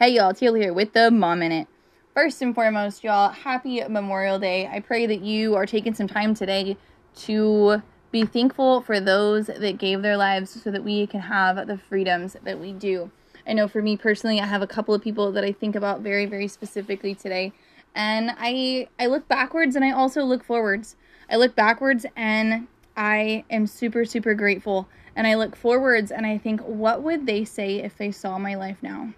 Hey y'all, Teal here with the Mom Minute. First and foremost, y'all, happy Memorial Day. I pray that you are taking some time today to be thankful for those that gave their lives so that we can have the freedoms that we do. I know for me personally, I have a couple of people that I think about very, very specifically today. And I I look backwards and I also look forwards. I look backwards and I am super, super grateful. And I look forwards and I think, what would they say if they saw my life now?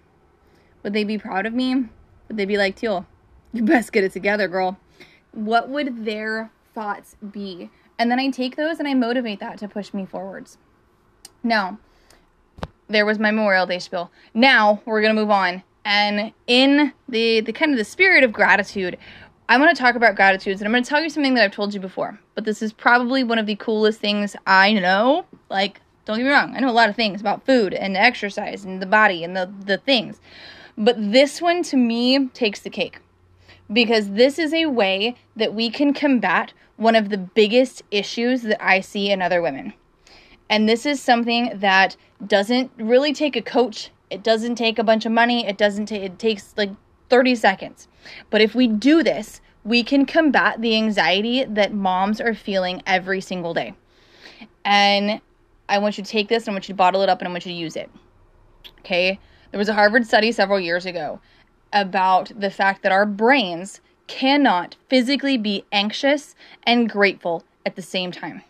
Would they be proud of me? Would they be like, Teal, you best get it together, girl? What would their thoughts be? And then I take those and I motivate that to push me forwards. Now, there was my Memorial Day spiel. Now we're gonna move on. And in the the kind of the spirit of gratitude, I want to talk about gratitudes, and I'm going to tell you something that I've told you before. But this is probably one of the coolest things I know. Like, don't get me wrong, I know a lot of things about food and exercise and the body and the the things. But this one to me takes the cake because this is a way that we can combat one of the biggest issues that I see in other women. And this is something that doesn't really take a coach. It doesn't take a bunch of money. It doesn't take it takes like 30 seconds. But if we do this, we can combat the anxiety that moms are feeling every single day. And I want you to take this and I want you to bottle it up and I want you to use it. Okay? There was a Harvard study several years ago about the fact that our brains cannot physically be anxious and grateful at the same time.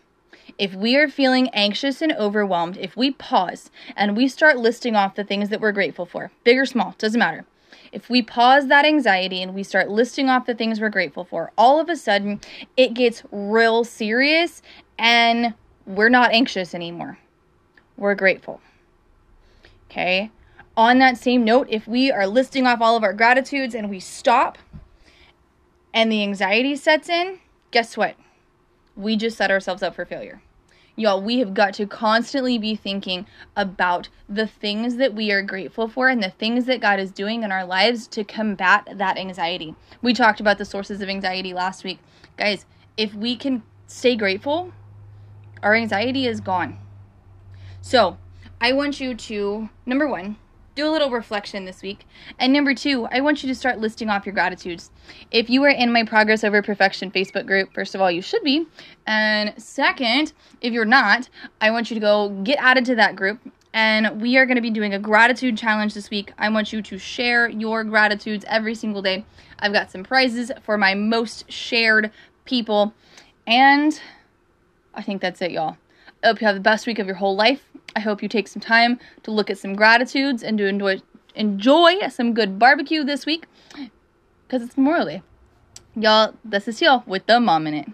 If we are feeling anxious and overwhelmed, if we pause and we start listing off the things that we're grateful for, big or small, doesn't matter. If we pause that anxiety and we start listing off the things we're grateful for, all of a sudden it gets real serious and we're not anxious anymore. We're grateful. Okay? On that same note, if we are listing off all of our gratitudes and we stop and the anxiety sets in, guess what? We just set ourselves up for failure. Y'all, we have got to constantly be thinking about the things that we are grateful for and the things that God is doing in our lives to combat that anxiety. We talked about the sources of anxiety last week. Guys, if we can stay grateful, our anxiety is gone. So, I want you to, number one, do a little reflection this week. And number two, I want you to start listing off your gratitudes. If you are in my Progress Over Perfection Facebook group, first of all, you should be. And second, if you're not, I want you to go get added to that group. And we are going to be doing a gratitude challenge this week. I want you to share your gratitudes every single day. I've got some prizes for my most shared people. And I think that's it, y'all. I hope you have the best week of your whole life. I hope you take some time to look at some gratitudes and to enjoy enjoy some good barbecue this week because it's Memorial Day. Y'all, this is Teal with the Mom Minute.